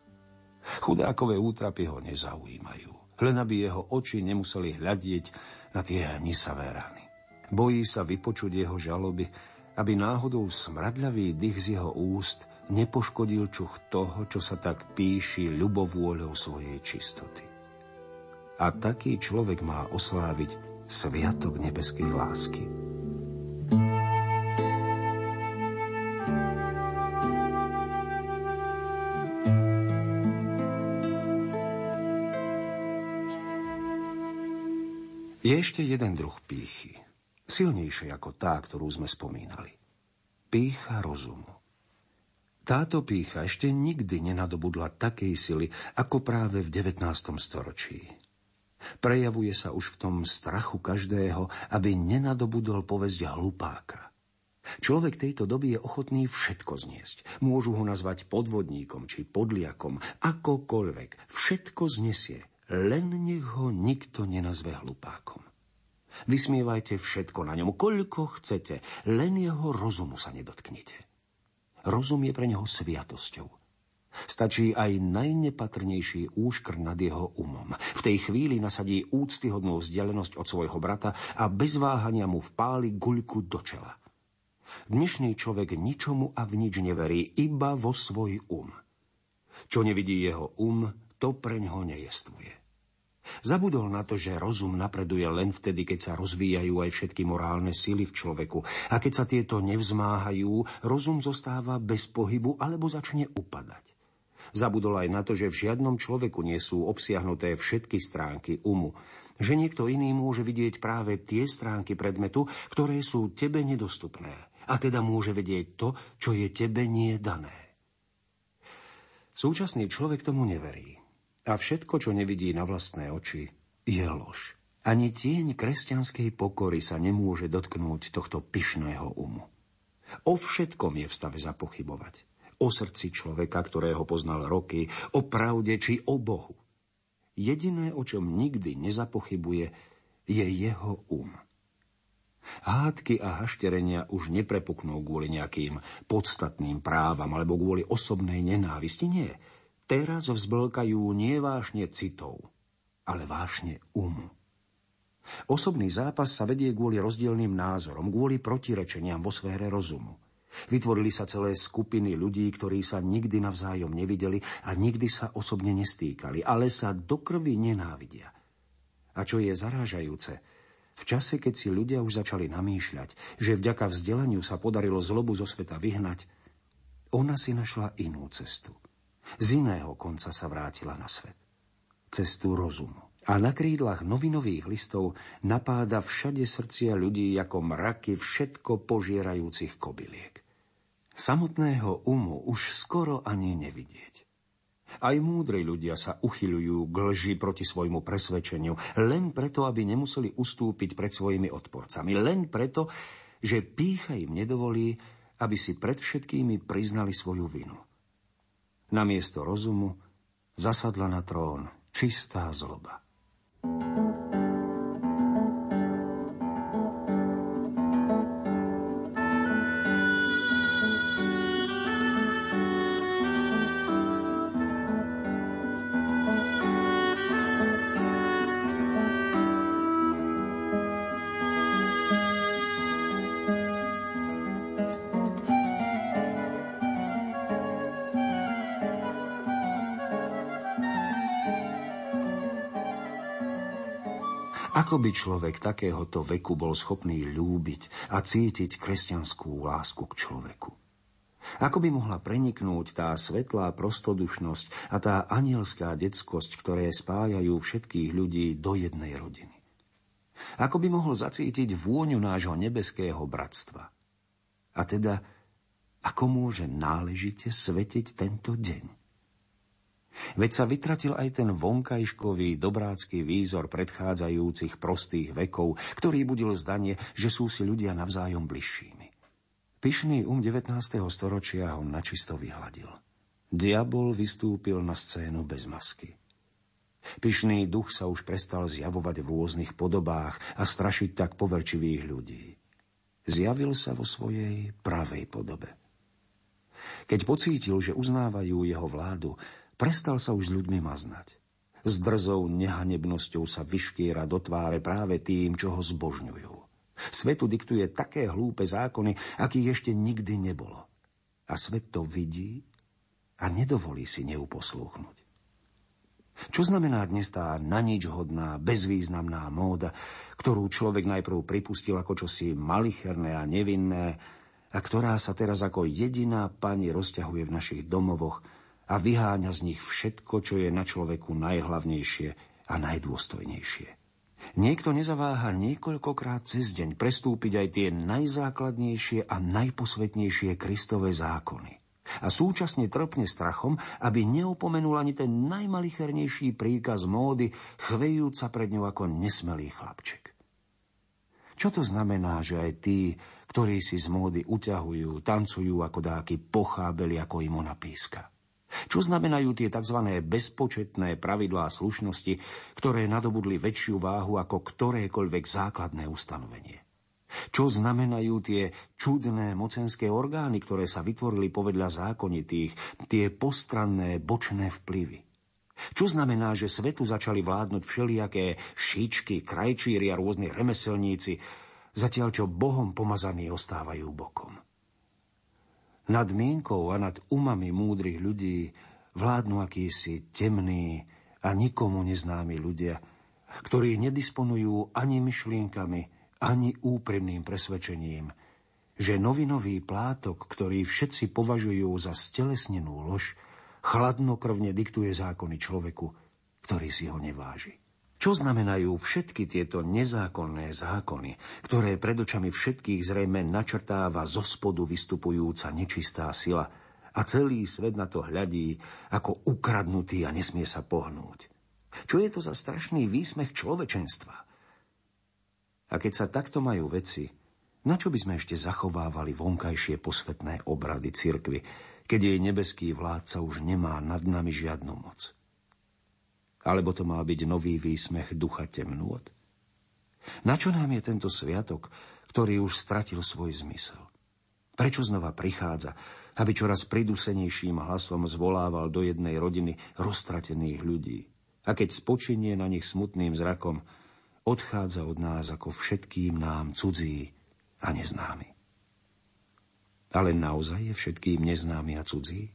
Chudákové útrapy ho nezaujímajú len aby jeho oči nemuseli hľadieť na tie hnisavé rany. Bojí sa vypočuť jeho žaloby, aby náhodou smradľavý dých z jeho úst nepoškodil čuch toho, čo sa tak píši ľubovôľou svojej čistoty. A taký človek má osláviť sviatok nebeskej lásky. Je ešte jeden druh pýchy, silnejšie ako tá, ktorú sme spomínali. Pýcha rozumu. Táto pýcha ešte nikdy nenadobudla takej sily, ako práve v 19. storočí. Prejavuje sa už v tom strachu každého, aby nenadobudol povesť hlupáka. Človek tejto doby je ochotný všetko zniesť. Môžu ho nazvať podvodníkom či podliakom, akokoľvek. Všetko znesie, len nech ho nikto nenazve hlupákom. Vysmievajte všetko na ňom, koľko chcete, len jeho rozumu sa nedotknite. Rozum je pre neho sviatosťou. Stačí aj najnepatrnejší úškr nad jeho umom. V tej chvíli nasadí úctyhodnú vzdialenosť od svojho brata a bez váhania mu vpáli guľku do čela. Dnešný človek ničomu a v nič neverí, iba vo svoj um. Čo nevidí jeho um, to pre ňoho nejestvuje. Zabudol na to, že rozum napreduje len vtedy, keď sa rozvíjajú aj všetky morálne síly v človeku. A keď sa tieto nevzmáhajú, rozum zostáva bez pohybu alebo začne upadať. Zabudol aj na to, že v žiadnom človeku nie sú obsiahnuté všetky stránky umu. Že niekto iný môže vidieť práve tie stránky predmetu, ktoré sú tebe nedostupné. A teda môže vedieť to, čo je tebe nie dané. Súčasný človek tomu neverí. A všetko, čo nevidí na vlastné oči, je lož. Ani tieň kresťanskej pokory sa nemôže dotknúť tohto pyšného umu. O všetkom je v stave zapochybovať. O srdci človeka, ktorého poznal roky, o pravde či o Bohu. Jediné, o čom nikdy nezapochybuje, je jeho um. Hádky a hašterenia už neprepuknú kvôli nejakým podstatným právam alebo kvôli osobnej nenávisti. Nie. Teraz vzblkajú nie vášne citov, ale vášne umu. Osobný zápas sa vedie kvôli rozdielným názorom, kvôli protirečeniam vo sfére rozumu. Vytvorili sa celé skupiny ľudí, ktorí sa nikdy navzájom nevideli a nikdy sa osobne nestýkali, ale sa do krvi nenávidia. A čo je zarážajúce, v čase, keď si ľudia už začali namýšľať, že vďaka vzdelaniu sa podarilo zlobu zo sveta vyhnať, ona si našla inú cestu. Z iného konca sa vrátila na svet. Cestu rozumu. A na krídlach novinových listov napáda všade srdcia ľudí ako mraky všetko požierajúcich kobyliek. Samotného umu už skoro ani nevidieť. Aj múdri ľudia sa uchyľujú k lži proti svojmu presvedčeniu, len preto, aby nemuseli ustúpiť pred svojimi odporcami. Len preto, že pícha im nedovolí, aby si pred všetkými priznali svoju vinu. Namiesto rozumu zasadla na trón čistá zloba. thank you Ako by človek takéhoto veku bol schopný ľúbiť a cítiť kresťanskú lásku k človeku? Ako by mohla preniknúť tá svetlá prostodušnosť a tá anielská detskosť, ktoré spájajú všetkých ľudí do jednej rodiny? Ako by mohol zacítiť vôňu nášho nebeského bratstva? A teda, ako môže náležite svetiť tento deň? Veď sa vytratil aj ten vonkajškový dobrácky výzor predchádzajúcich prostých vekov, ktorý budil zdanie, že sú si ľudia navzájom bližšími. Pyšný um 19. storočia ho načisto vyhladil. Diabol vystúpil na scénu bez masky. Pyšný duch sa už prestal zjavovať v rôznych podobách a strašiť tak poverčivých ľudí. Zjavil sa vo svojej pravej podobe. Keď pocítil, že uznávajú jeho vládu, Prestal sa už s ľuďmi maznať. S drzou nehanebnosťou sa vyškiera do tváre práve tým, čo ho zbožňujú. Svetu diktuje také hlúpe zákony, akých ešte nikdy nebolo. A svet to vidí a nedovolí si neuposlúchnuť. Čo znamená dnes tá na nič hodná, bezvýznamná móda, ktorú človek najprv pripustil ako čosi malicherné a nevinné a ktorá sa teraz ako jediná pani rozťahuje v našich domovoch – a vyháňa z nich všetko, čo je na človeku najhlavnejšie a najdôstojnejšie. Niekto nezaváha niekoľkokrát cez deň prestúpiť aj tie najzákladnejšie a najposvetnejšie Kristové zákony. A súčasne trpne strachom, aby neopomenul ani ten najmalichernejší príkaz módy, chvejúca pred ňou ako nesmelý chlapček. Čo to znamená, že aj tí, ktorí si z módy uťahujú, tancujú ako dáky pochábeli, ako im ona píska? Čo znamenajú tie tzv. bezpočetné pravidlá slušnosti, ktoré nadobudli väčšiu váhu ako ktorékoľvek základné ustanovenie? Čo znamenajú tie čudné mocenské orgány, ktoré sa vytvorili povedľa zákonitých, tie postranné bočné vplyvy? Čo znamená, že svetu začali vládnuť všelijaké šičky, krajčíri a rôzni remeselníci, zatiaľ čo Bohom pomazaní ostávajú bokom? Nad mienkou a nad umami múdrych ľudí vládnu akýsi temní a nikomu neznámi ľudia, ktorí nedisponujú ani myšlienkami, ani úprimným presvedčením, že novinový plátok, ktorý všetci považujú za stelesnenú lož, chladnokrvne diktuje zákony človeku, ktorý si ho neváži. Čo znamenajú všetky tieto nezákonné zákony, ktoré pred očami všetkých zrejme načrtáva zo spodu vystupujúca nečistá sila a celý svet na to hľadí ako ukradnutý a nesmie sa pohnúť? Čo je to za strašný výsmech človečenstva? A keď sa takto majú veci, na čo by sme ešte zachovávali vonkajšie posvetné obrady cirkvy, keď jej nebeský vládca už nemá nad nami žiadnu moc? Alebo to má byť nový výsmech ducha temnôt? Na čo nám je tento sviatok, ktorý už stratil svoj zmysel? Prečo znova prichádza, aby čoraz pridusenejším hlasom zvolával do jednej rodiny roztratených ľudí. A keď spočinie na nich smutným zrakom, odchádza od nás ako všetkým nám cudzí a neznámy. Ale naozaj je všetkým neznámy a cudzí?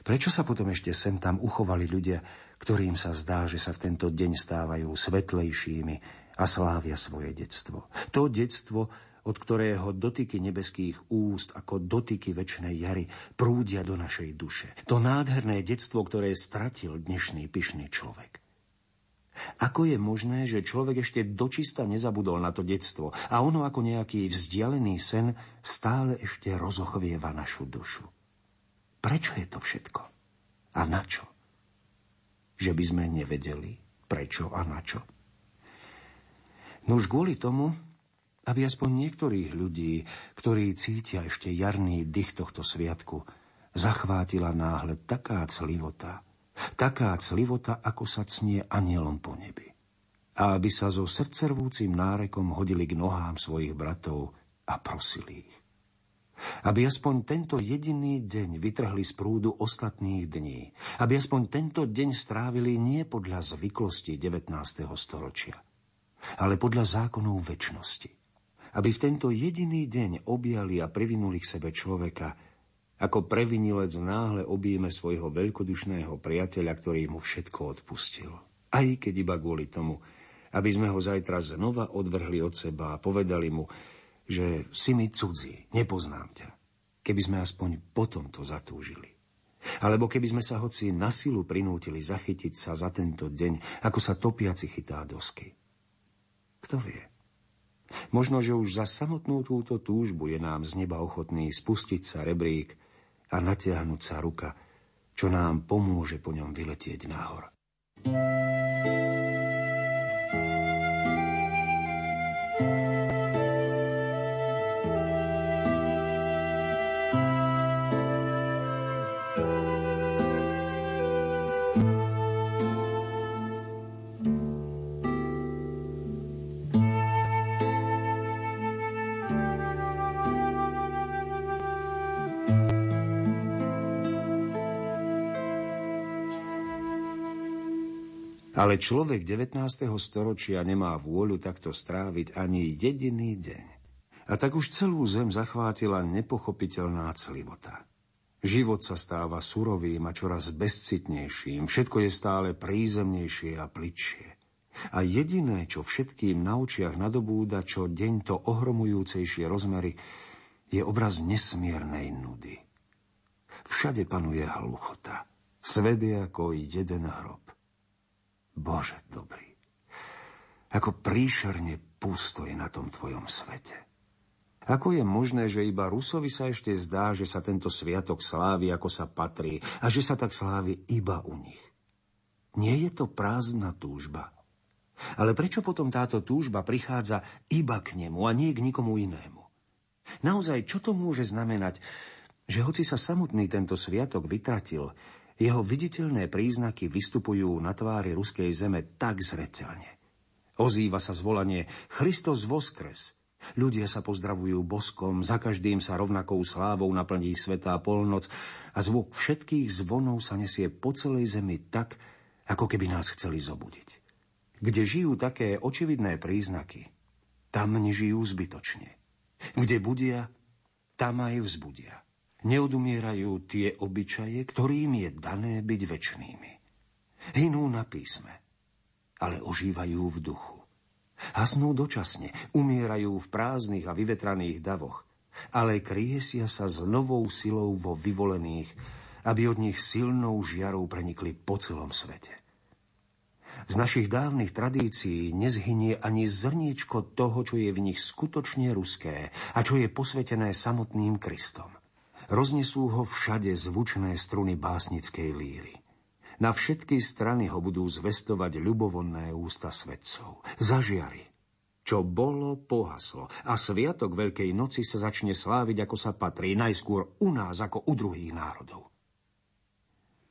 Prečo sa potom ešte sem tam uchovali ľudia, ktorým sa zdá, že sa v tento deň stávajú svetlejšími a slávia svoje detstvo? To detstvo, od ktorého dotyky nebeských úst ako dotyky väčšnej jary prúdia do našej duše. To nádherné detstvo, ktoré stratil dnešný pyšný človek. Ako je možné, že človek ešte dočista nezabudol na to detstvo a ono ako nejaký vzdialený sen stále ešte rozochvieva našu dušu? Prečo je to všetko? A na čo? Že by sme nevedeli, prečo a na čo? No už kvôli tomu, aby aspoň niektorých ľudí, ktorí cítia ešte jarný dých tohto sviatku, zachvátila náhle taká clivota, taká clivota, ako sa cnie anielom po nebi. A aby sa so srdcervúcim nárekom hodili k nohám svojich bratov a prosili ich. Aby aspoň tento jediný deň vytrhli z prúdu ostatných dní. Aby aspoň tento deň strávili nie podľa zvyklosti 19. storočia, ale podľa zákonov väčšnosti aby v tento jediný deň objali a privinuli k sebe človeka, ako previnilec náhle objíme svojho veľkodušného priateľa, ktorý mu všetko odpustil. Aj keď iba kvôli tomu, aby sme ho zajtra znova odvrhli od seba a povedali mu, že si mi cudzí, nepoznám ťa. Keby sme aspoň potom to zatúžili. Alebo keby sme sa hoci na silu prinútili zachytiť sa za tento deň, ako sa topiaci chytá dosky. Kto vie? Možno, že už za samotnú túto túžbu je nám z neba ochotný spustiť sa rebrík a natiahnuť sa ruka, čo nám pomôže po ňom vyletieť nahor. Ale človek 19. storočia nemá vôľu takto stráviť ani jediný deň. A tak už celú zem zachvátila nepochopiteľná celivota. Život sa stáva surovým a čoraz bezcitnejším, všetko je stále prízemnejšie a pličšie. A jediné, čo všetkým na očiach nadobúda, čo deň to ohromujúcejšie rozmery, je obraz nesmiernej nudy. Všade panuje hluchota. Svet je ako jeden hrob. Bože dobrý, ako príšerne pusto je na tom tvojom svete. Ako je možné, že iba Rusovi sa ešte zdá, že sa tento sviatok slávi, ako sa patrí, a že sa tak slávi iba u nich? Nie je to prázdna túžba. Ale prečo potom táto túžba prichádza iba k nemu a nie k nikomu inému? Naozaj, čo to môže znamenať, že hoci sa samotný tento sviatok vytratil, jeho viditeľné príznaky vystupujú na tvári ruskej zeme tak zreteľne. Ozýva sa zvolanie Christos voskres. Ľudia sa pozdravujú boskom, za každým sa rovnakou slávou naplní svetá polnoc a zvuk všetkých zvonov sa nesie po celej zemi tak, ako keby nás chceli zobudiť. Kde žijú také očividné príznaky, tam nežijú zbytočne. Kde budia, tam aj vzbudia. Neudumierajú tie obyčaje, ktorým je dané byť väčšnými. Hinú na písme, ale ožívajú v duchu. Hasnú dočasne, umierajú v prázdnych a vyvetraných davoch, ale kriesia sa s novou silou vo vyvolených, aby od nich silnou žiarou prenikli po celom svete. Z našich dávnych tradícií nezhynie ani zrniečko toho, čo je v nich skutočne ruské a čo je posvetené samotným Kristom. Roznesú ho všade zvučné struny básnickej líry. Na všetky strany ho budú zvestovať ľubovonné ústa svetcov. Zažiari. Čo bolo, pohaslo. A sviatok Veľkej noci sa začne sláviť, ako sa patrí, najskôr u nás, ako u druhých národov.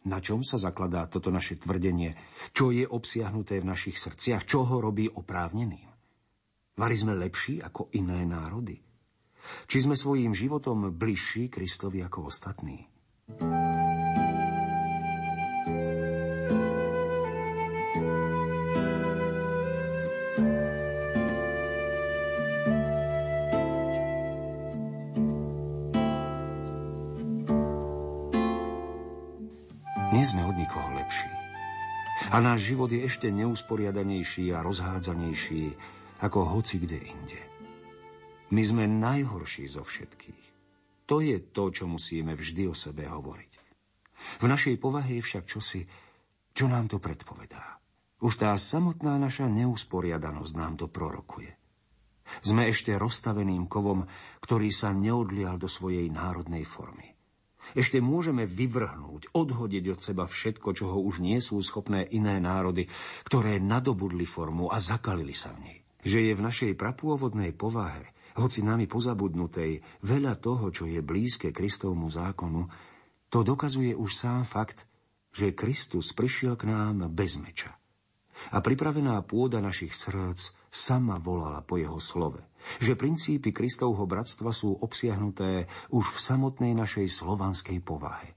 Na čom sa zakladá toto naše tvrdenie? Čo je obsiahnuté v našich srdciach? Čo ho robí oprávneným? Vari sme lepší ako iné národy? Či sme svojím životom bližší Kristovi ako ostatní? Nie sme od nikoho lepší. A náš život je ešte neusporiadanejší a rozhádzanejší ako hoci kde inde. My sme najhorší zo všetkých. To je to, čo musíme vždy o sebe hovoriť. V našej povahe je však čosi, čo nám to predpovedá. Už tá samotná naša neusporiadanosť nám to prorokuje. Sme ešte rozstaveným kovom, ktorý sa neodlial do svojej národnej formy. Ešte môžeme vyvrhnúť, odhodiť od seba všetko, čo už nie sú schopné iné národy, ktoré nadobudli formu a zakalili sa v nej. Že je v našej prapôvodnej povahe, hoci nami pozabudnutej, veľa toho, čo je blízke Kristovmu zákonu, to dokazuje už sám fakt, že Kristus prišiel k nám bez meča. A pripravená pôda našich srdc sama volala po jeho slove – že princípy Kristovho bratstva sú obsiahnuté už v samotnej našej slovanskej povahe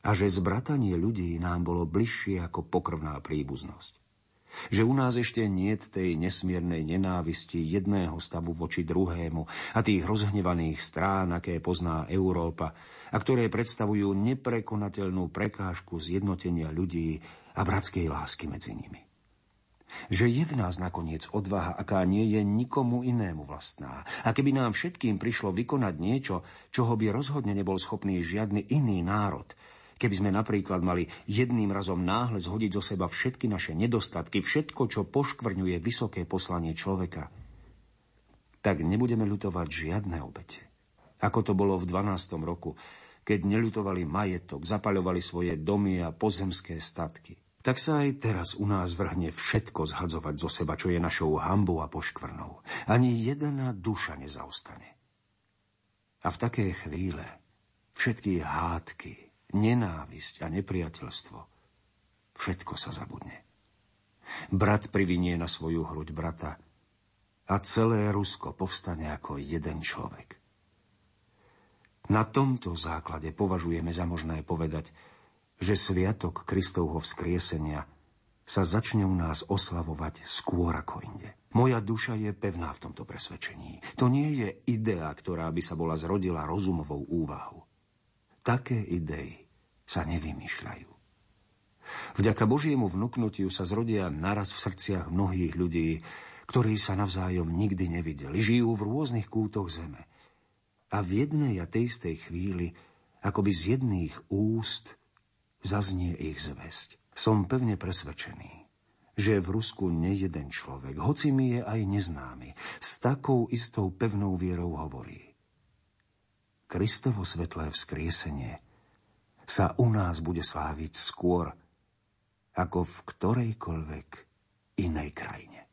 a že zbratanie ľudí nám bolo bližšie ako pokrvná príbuznosť. Že u nás ešte nie tej nesmiernej nenávisti jedného stavu voči druhému a tých rozhnevaných strán, aké pozná Európa a ktoré predstavujú neprekonateľnú prekážku zjednotenia ľudí a bratskej lásky medzi nimi že je v nás nakoniec odvaha, aká nie je nikomu inému vlastná. A keby nám všetkým prišlo vykonať niečo, čoho by rozhodne nebol schopný žiadny iný národ, keby sme napríklad mali jedným razom náhle zhodiť zo seba všetky naše nedostatky, všetko, čo poškvrňuje vysoké poslanie človeka, tak nebudeme ľutovať žiadne obete. Ako to bolo v 12. roku, keď neľutovali majetok, zapaľovali svoje domy a pozemské statky – tak sa aj teraz u nás vrhne všetko zhadzovať zo seba, čo je našou hambou a poškvrnou. Ani jedna duša nezaostane. A v také chvíle všetky hádky, nenávisť a nepriateľstvo, všetko sa zabudne. Brat privinie na svoju hruď brata a celé Rusko povstane ako jeden človek. Na tomto základe považujeme za možné povedať, že sviatok Kristovho vzkriesenia sa začne u nás oslavovať skôr ako inde. Moja duša je pevná v tomto presvedčení. To nie je idea, ktorá by sa bola zrodila rozumovou úvahou. Také idei sa nevymýšľajú. Vďaka Božiemu vnúknutiu sa zrodia naraz v srdciach mnohých ľudí, ktorí sa navzájom nikdy nevideli. Žijú v rôznych kútoch zeme. A v jednej a tej istej chvíli, akoby z jedných úst, zaznie ich zväzť. Som pevne presvedčený, že v Rusku nejeden človek, hoci mi je aj neznámy, s takou istou pevnou vierou hovorí. Kristovo svetlé vzkriesenie sa u nás bude sláviť skôr ako v ktorejkoľvek inej krajine.